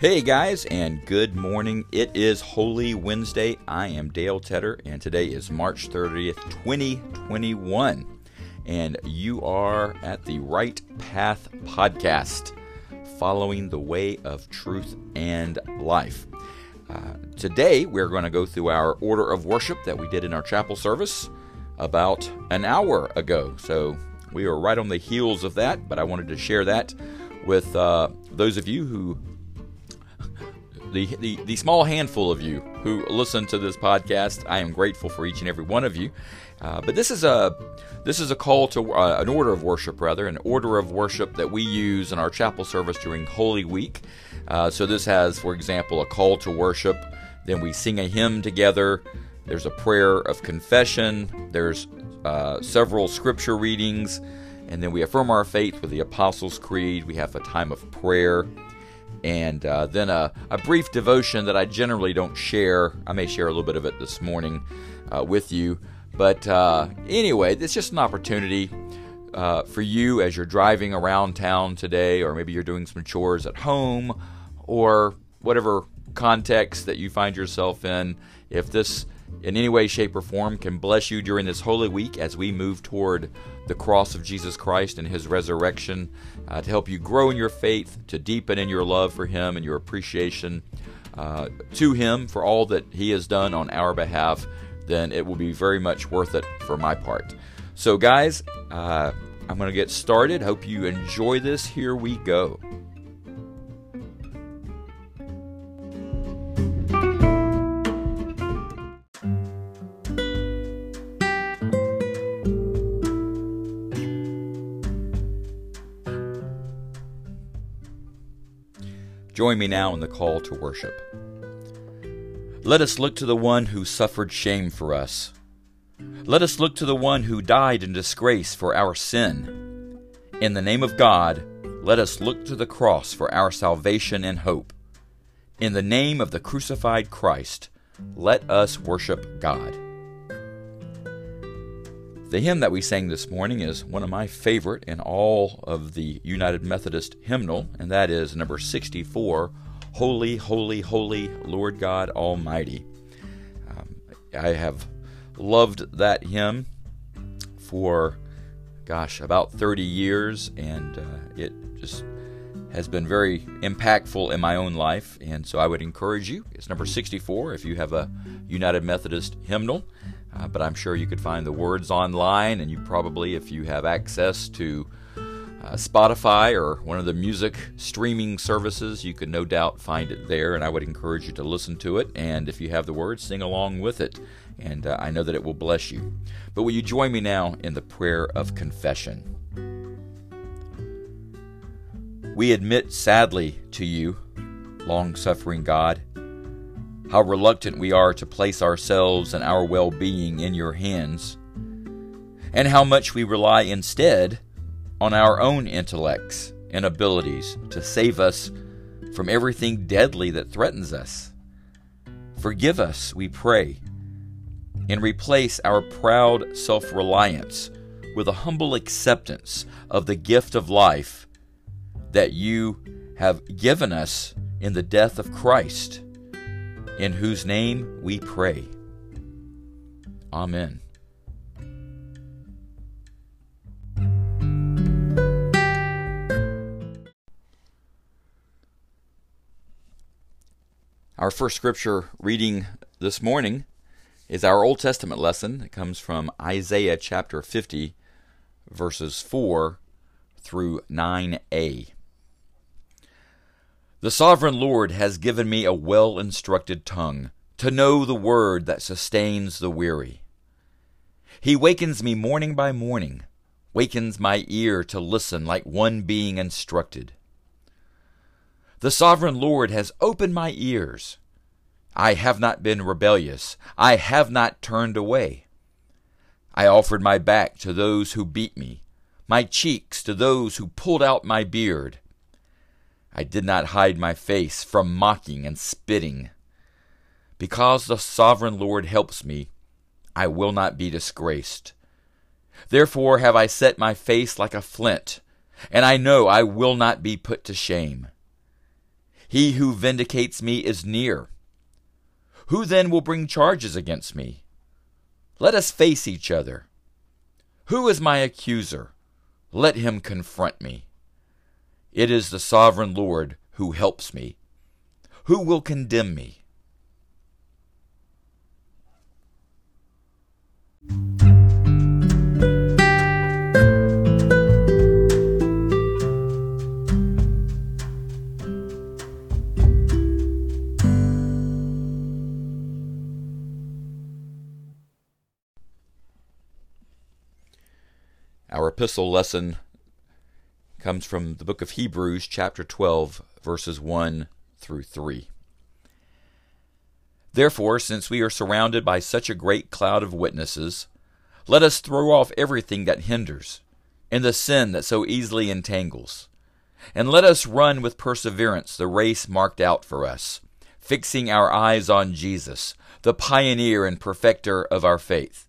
Hey guys, and good morning. It is Holy Wednesday. I am Dale Tedder, and today is March 30th, 2021. And you are at the Right Path Podcast, following the way of truth and life. Uh, today, we're going to go through our order of worship that we did in our chapel service about an hour ago. So we are right on the heels of that, but I wanted to share that with uh, those of you who the, the, the small handful of you who listen to this podcast. I am grateful for each and every one of you. Uh, but this is a this is a call to uh, an order of worship, rather, an order of worship that we use in our chapel service during Holy Week. Uh, so this has, for example, a call to worship. Then we sing a hymn together. There's a prayer of confession. There's uh, several scripture readings, and then we affirm our faith with the Apostles' Creed. We have a time of prayer and uh, then a, a, brief devotion that I generally don't share. I may share a little bit of it this morning uh, with you. But uh, anyway, it's just an opportunity uh, for you as you're driving around town today, or maybe you're doing some chores at home, or whatever context that you find yourself in. If this in any way, shape, or form can bless you during this Holy Week as we move toward the cross of Jesus Christ and His resurrection, uh, to help you grow in your faith, to deepen in your love for Him and your appreciation uh, to Him for all that He has done on our behalf, then it will be very much worth it for my part. So, guys, uh, I'm going to get started. Hope you enjoy this. Here we go. Join me now in the call to worship. Let us look to the one who suffered shame for us. Let us look to the one who died in disgrace for our sin. In the name of God, let us look to the cross for our salvation and hope. In the name of the crucified Christ, let us worship God. The hymn that we sang this morning is one of my favorite in all of the United Methodist hymnal, and that is number 64 Holy, Holy, Holy, Lord God Almighty. Um, I have loved that hymn for, gosh, about 30 years, and uh, it just has been very impactful in my own life. And so I would encourage you, it's number 64 if you have a United Methodist hymnal. Uh, but I'm sure you could find the words online, and you probably, if you have access to uh, Spotify or one of the music streaming services, you could no doubt find it there. And I would encourage you to listen to it. And if you have the words, sing along with it. And uh, I know that it will bless you. But will you join me now in the prayer of confession? We admit sadly to you, long suffering God how reluctant we are to place ourselves and our well being in your hands, and how much we rely instead on our own intellects and abilities to save us from everything deadly that threatens us. Forgive us, we pray, and replace our proud self reliance with a humble acceptance of the gift of life that you have given us in the death of Christ in whose name we pray. Amen. Our first scripture reading this morning is our Old Testament lesson. It comes from Isaiah chapter 50, verses 4 through 9a. The sovereign Lord has given me a well instructed tongue to know the word that sustains the weary. He wakens me morning by morning, wakens my ear to listen like one being instructed. The sovereign Lord has opened my ears. I have not been rebellious. I have not turned away. I offered my back to those who beat me, my cheeks to those who pulled out my beard. I did not hide my face from mocking and spitting. Because the sovereign Lord helps me, I will not be disgraced. Therefore have I set my face like a flint, and I know I will not be put to shame. He who vindicates me is near. Who then will bring charges against me? Let us face each other. Who is my accuser? Let him confront me. It is the sovereign Lord who helps me. Who will condemn me? Our epistle lesson comes from the book of Hebrews, chapter 12, verses 1 through 3. Therefore, since we are surrounded by such a great cloud of witnesses, let us throw off everything that hinders, and the sin that so easily entangles, and let us run with perseverance the race marked out for us, fixing our eyes on Jesus, the pioneer and perfecter of our faith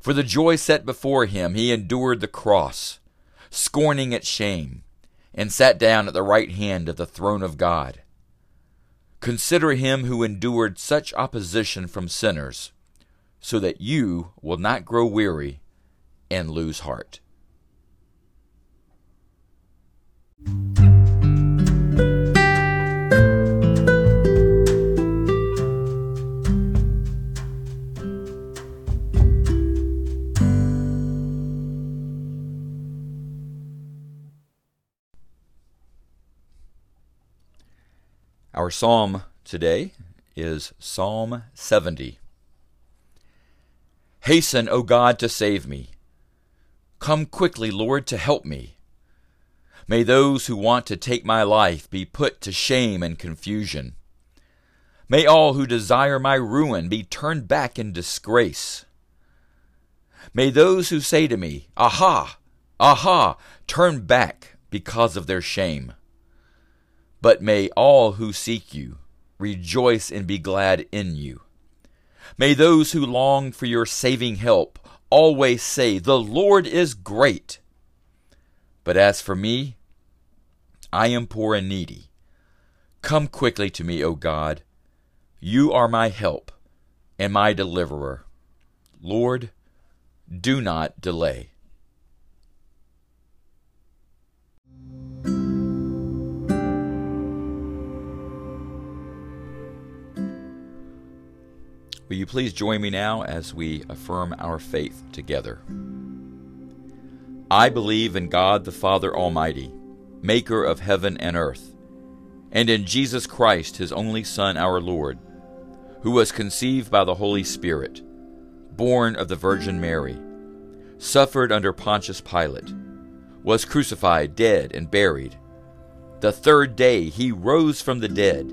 for the joy set before him, he endured the cross, scorning its shame, and sat down at the right hand of the throne of God. Consider him who endured such opposition from sinners, so that you will not grow weary and lose heart. Our psalm today is Psalm 70. Hasten, O God, to save me. Come quickly, Lord, to help me. May those who want to take my life be put to shame and confusion. May all who desire my ruin be turned back in disgrace. May those who say to me, Aha! Aha! turn back because of their shame. But may all who seek you rejoice and be glad in you. May those who long for your saving help always say, The Lord is great. But as for me, I am poor and needy. Come quickly to me, O God. You are my help and my deliverer. Lord, do not delay. Will you please join me now as we affirm our faith together? I believe in God the Father Almighty, maker of heaven and earth, and in Jesus Christ, his only Son, our Lord, who was conceived by the Holy Spirit, born of the Virgin Mary, suffered under Pontius Pilate, was crucified, dead, and buried. The third day he rose from the dead.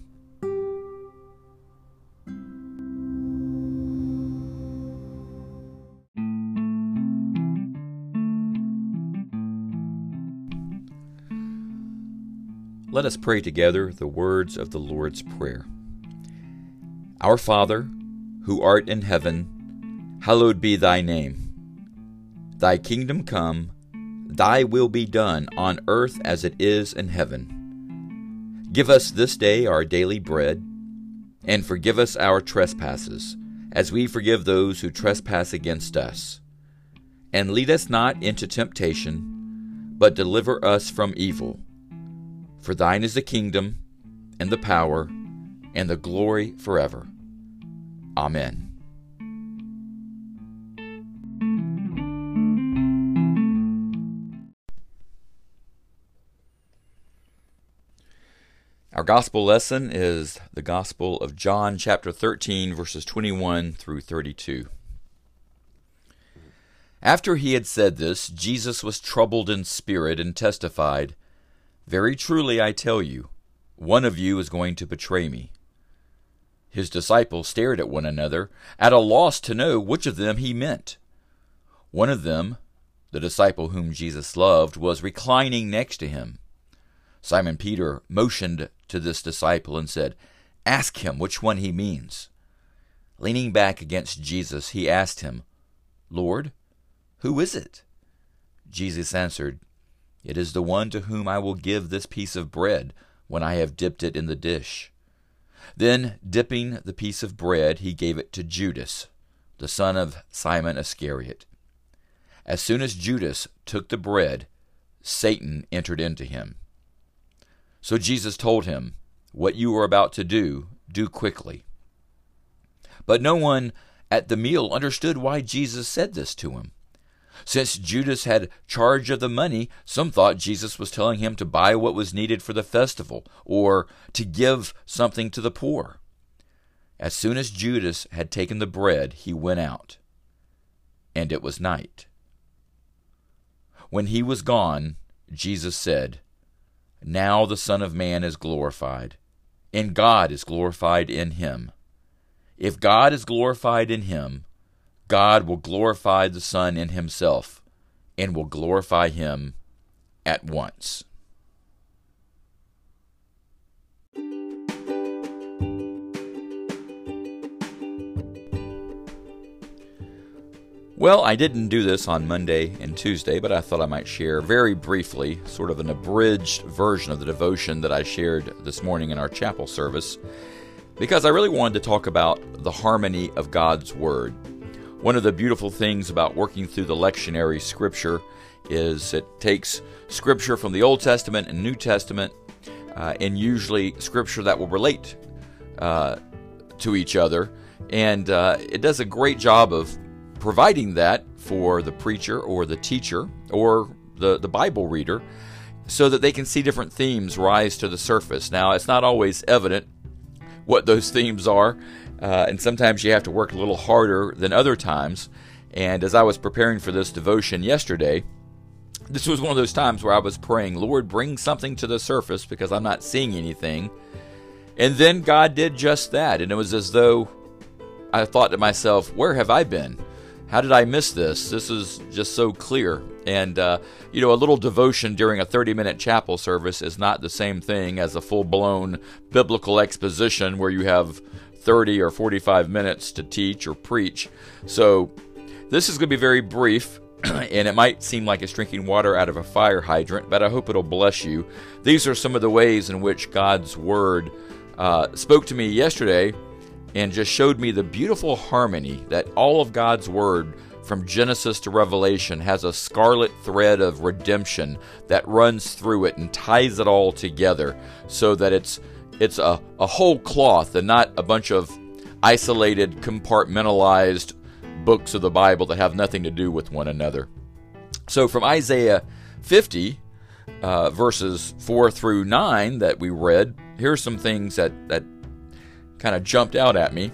Let us pray together the words of the Lord's Prayer. Our Father, who art in heaven, hallowed be thy name. Thy kingdom come, thy will be done on earth as it is in heaven. Give us this day our daily bread, and forgive us our trespasses, as we forgive those who trespass against us. And lead us not into temptation, but deliver us from evil. For thine is the kingdom, and the power, and the glory forever. Amen. Our gospel lesson is the Gospel of John, chapter 13, verses 21 through 32. After he had said this, Jesus was troubled in spirit and testified, very truly I tell you, one of you is going to betray me. His disciples stared at one another, at a loss to know which of them he meant. One of them, the disciple whom Jesus loved, was reclining next to him. Simon Peter motioned to this disciple and said, Ask him which one he means. Leaning back against Jesus, he asked him, Lord, who is it? Jesus answered, It is the one to whom I will give this piece of bread when I have dipped it in the dish. Then, dipping the piece of bread, he gave it to Judas, the son of Simon Iscariot. As soon as Judas took the bread, Satan entered into him. So Jesus told him, What you are about to do, do quickly. But no one at the meal understood why Jesus said this to him. Since Judas had charge of the money, some thought Jesus was telling him to buy what was needed for the festival or to give something to the poor. As soon as Judas had taken the bread, he went out, and it was night. When he was gone, Jesus said, Now the Son of Man is glorified, and God is glorified in him. If God is glorified in him, God will glorify the Son in himself and will glorify him at once. Well, I didn't do this on Monday and Tuesday, but I thought I might share very briefly, sort of an abridged version of the devotion that I shared this morning in our chapel service, because I really wanted to talk about the harmony of God's Word. One of the beautiful things about working through the lectionary scripture is it takes scripture from the Old Testament and New Testament, uh, and usually scripture that will relate uh, to each other, and uh, it does a great job of providing that for the preacher or the teacher or the, the Bible reader so that they can see different themes rise to the surface. Now, it's not always evident what those themes are, uh, and sometimes you have to work a little harder than other times. And as I was preparing for this devotion yesterday, this was one of those times where I was praying, Lord, bring something to the surface because I'm not seeing anything. And then God did just that. And it was as though I thought to myself, where have I been? How did I miss this? This is just so clear. And, uh, you know, a little devotion during a 30 minute chapel service is not the same thing as a full blown biblical exposition where you have 30 or 45 minutes to teach or preach. So this is going to be very brief. and it might seem like it's drinking water out of a fire hydrant, but I hope it'll bless you. These are some of the ways in which God's Word uh, spoke to me yesterday and just showed me the beautiful harmony that all of God's Word from Genesis to Revelation has a scarlet thread of redemption that runs through it and ties it all together so that it's it's a, a whole cloth and not a bunch of isolated compartmentalized books of the Bible that have nothing to do with one another. So from Isaiah 50 uh, verses 4 through 9 that we read, here's some things that, that kind of jumped out at me.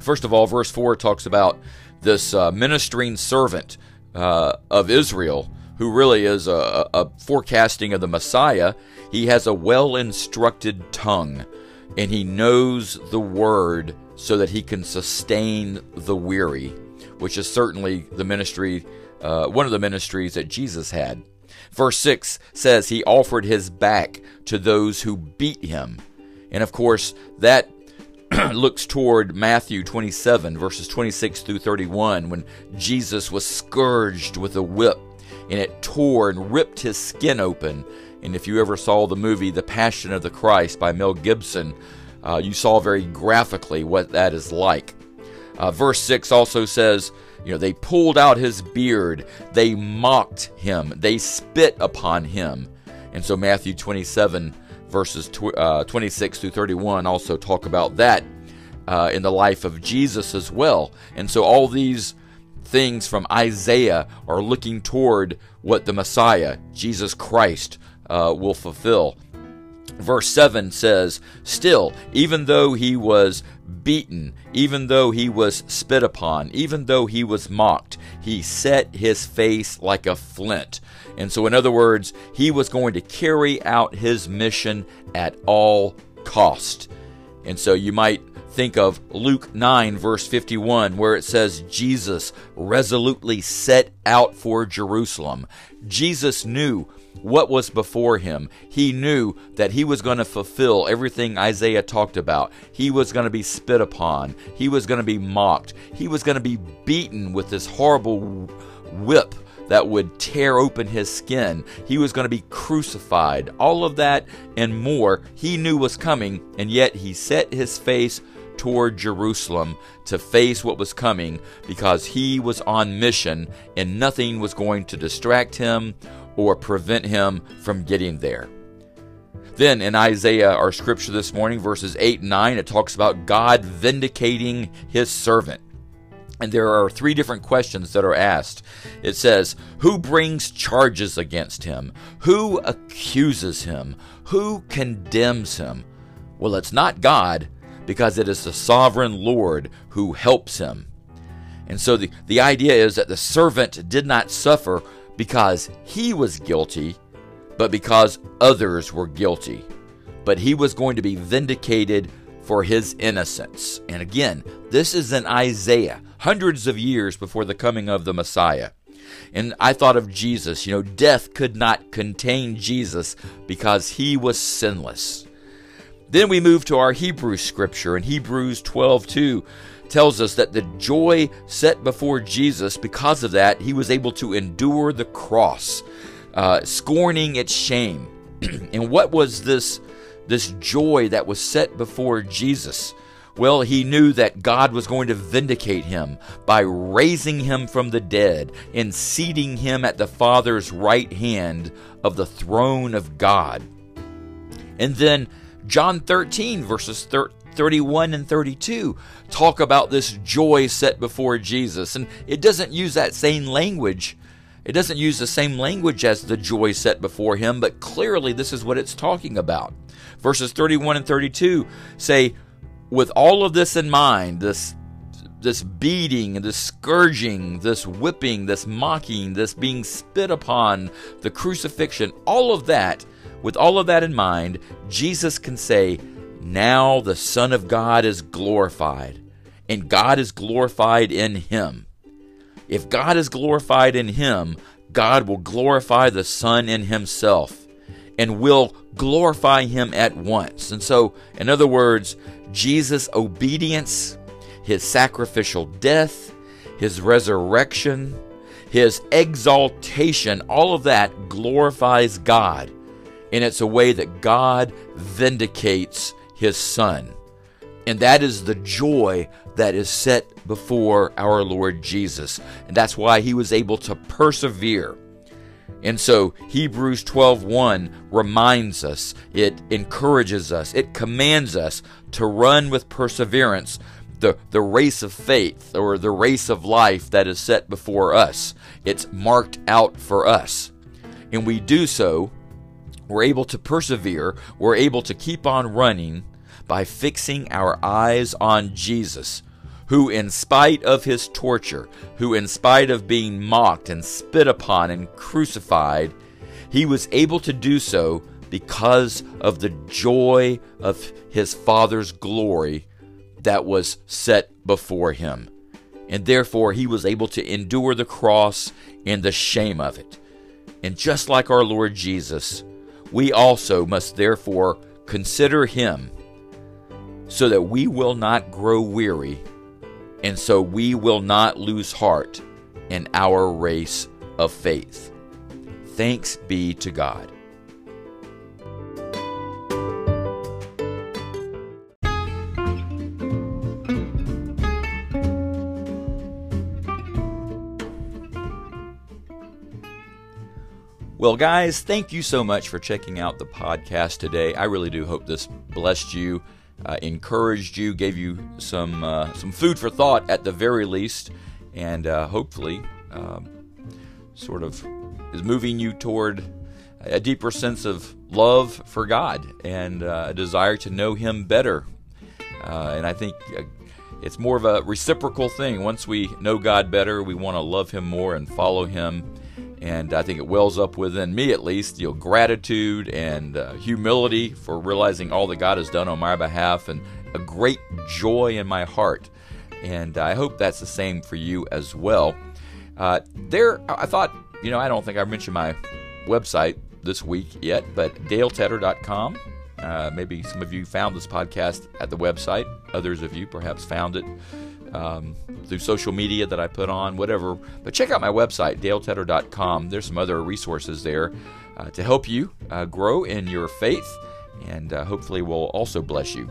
First of all, verse 4 talks about this uh, ministering servant uh, of Israel who really is a, a forecasting of the Messiah. He has a well instructed tongue and he knows the word so that he can sustain the weary, which is certainly the ministry, uh, one of the ministries that Jesus had. Verse 6 says he offered his back to those who beat him. And of course, that looks toward Matthew 27, verses 26 through 31, when Jesus was scourged with a whip and it tore and ripped his skin open. And if you ever saw the movie The Passion of the Christ by Mel Gibson, uh, you saw very graphically what that is like. Uh, verse 6 also says, you know, they pulled out his beard, they mocked him, they spit upon him. And so Matthew 27 verses tw- uh, 26 through 31 also talk about that uh, in the life of Jesus as well. And so all these things from Isaiah are looking toward what the Messiah, Jesus Christ, uh, will fulfill. Verse 7 says, Still, even though he was beaten, even though he was spit upon, even though he was mocked, he set his face like a flint. And so, in other words, he was going to carry out his mission at all cost. And so, you might think of Luke 9, verse 51, where it says, Jesus resolutely set out for Jerusalem. Jesus knew what was before him. He knew that he was going to fulfill everything Isaiah talked about. He was going to be spit upon, he was going to be mocked, he was going to be beaten with this horrible whip that would tear open his skin. He was going to be crucified. All of that and more he knew was coming, and yet he set his face toward Jerusalem to face what was coming because he was on mission and nothing was going to distract him or prevent him from getting there. Then in Isaiah, our scripture this morning, verses 8 and 9, it talks about God vindicating his servant. And there are three different questions that are asked. It says, Who brings charges against him? Who accuses him? Who condemns him? Well, it's not God, because it is the sovereign Lord who helps him. And so the, the idea is that the servant did not suffer because he was guilty, but because others were guilty. But he was going to be vindicated for his innocence. And again, this is in Isaiah, hundreds of years before the coming of the Messiah. And I thought of Jesus. You know, death could not contain Jesus because he was sinless. Then we move to our Hebrew scripture, and Hebrews 12 2 tells us that the joy set before Jesus, because of that, he was able to endure the cross, uh, scorning its shame. and what was this? this joy that was set before Jesus? Well, he knew that God was going to vindicate him by raising him from the dead and seating him at the Father's right hand of the throne of God. And then John 13, verses 31 and 32, talk about this joy set before Jesus. And it doesn't use that same language. It doesn't use the same language as the joy set before him, but clearly this is what it's talking about. Verses 31 and 32 say, with all of this in mind, this this beating, this scourging, this whipping, this mocking, this being spit upon, the crucifixion, all of that, with all of that in mind, Jesus can say, Now the Son of God is glorified, and God is glorified in him. If God is glorified in him, God will glorify the Son in himself and will glorify him at once. And so, in other words, Jesus' obedience, his sacrificial death, his resurrection, his exaltation, all of that glorifies God. And it's a way that God vindicates his Son. And that is the joy that is set before our Lord Jesus. And that's why he was able to persevere and so Hebrews 12:1 reminds us, it encourages us, it commands us to run with perseverance the, the race of faith or the race of life that is set before us. It's marked out for us. And we do so, we're able to persevere, we're able to keep on running by fixing our eyes on Jesus who, in spite of his torture, who, in spite of being mocked and spit upon and crucified, he was able to do so because of the joy of his Father's glory that was set before him. And therefore, he was able to endure the cross and the shame of it. And just like our Lord Jesus, we also must therefore consider him so that we will not grow weary and so we will not lose heart in our race of faith. Thanks be to God. Well, guys, thank you so much for checking out the podcast today. I really do hope this blessed you uh, encouraged you, gave you some uh, some food for thought at the very least, and uh, hopefully, um, sort of is moving you toward a deeper sense of love for God and uh, a desire to know Him better. Uh, and I think uh, it's more of a reciprocal thing. Once we know God better, we want to love Him more and follow Him and I think it wells up within me at least, you know, gratitude and uh, humility for realizing all that God has done on my behalf and a great joy in my heart. And I hope that's the same for you as well. Uh, there, I thought, you know, I don't think I mentioned my website this week yet, but daletedder.com. Uh, maybe some of you found this podcast at the website. Others of you perhaps found it um, through social media that I put on, whatever. But check out my website, daletedder.com. There's some other resources there uh, to help you uh, grow in your faith and uh, hopefully will also bless you.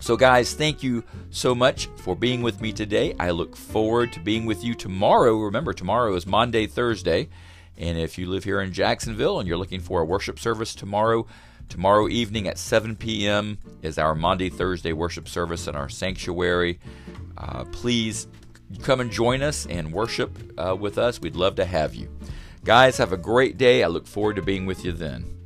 So, guys, thank you so much for being with me today. I look forward to being with you tomorrow. Remember, tomorrow is Maundy, Thursday. And if you live here in Jacksonville and you're looking for a worship service tomorrow, tomorrow evening at 7 p.m. is our Maundy Thursday worship service in our sanctuary. Uh, please come and join us and worship uh, with us. We'd love to have you. Guys, have a great day. I look forward to being with you then.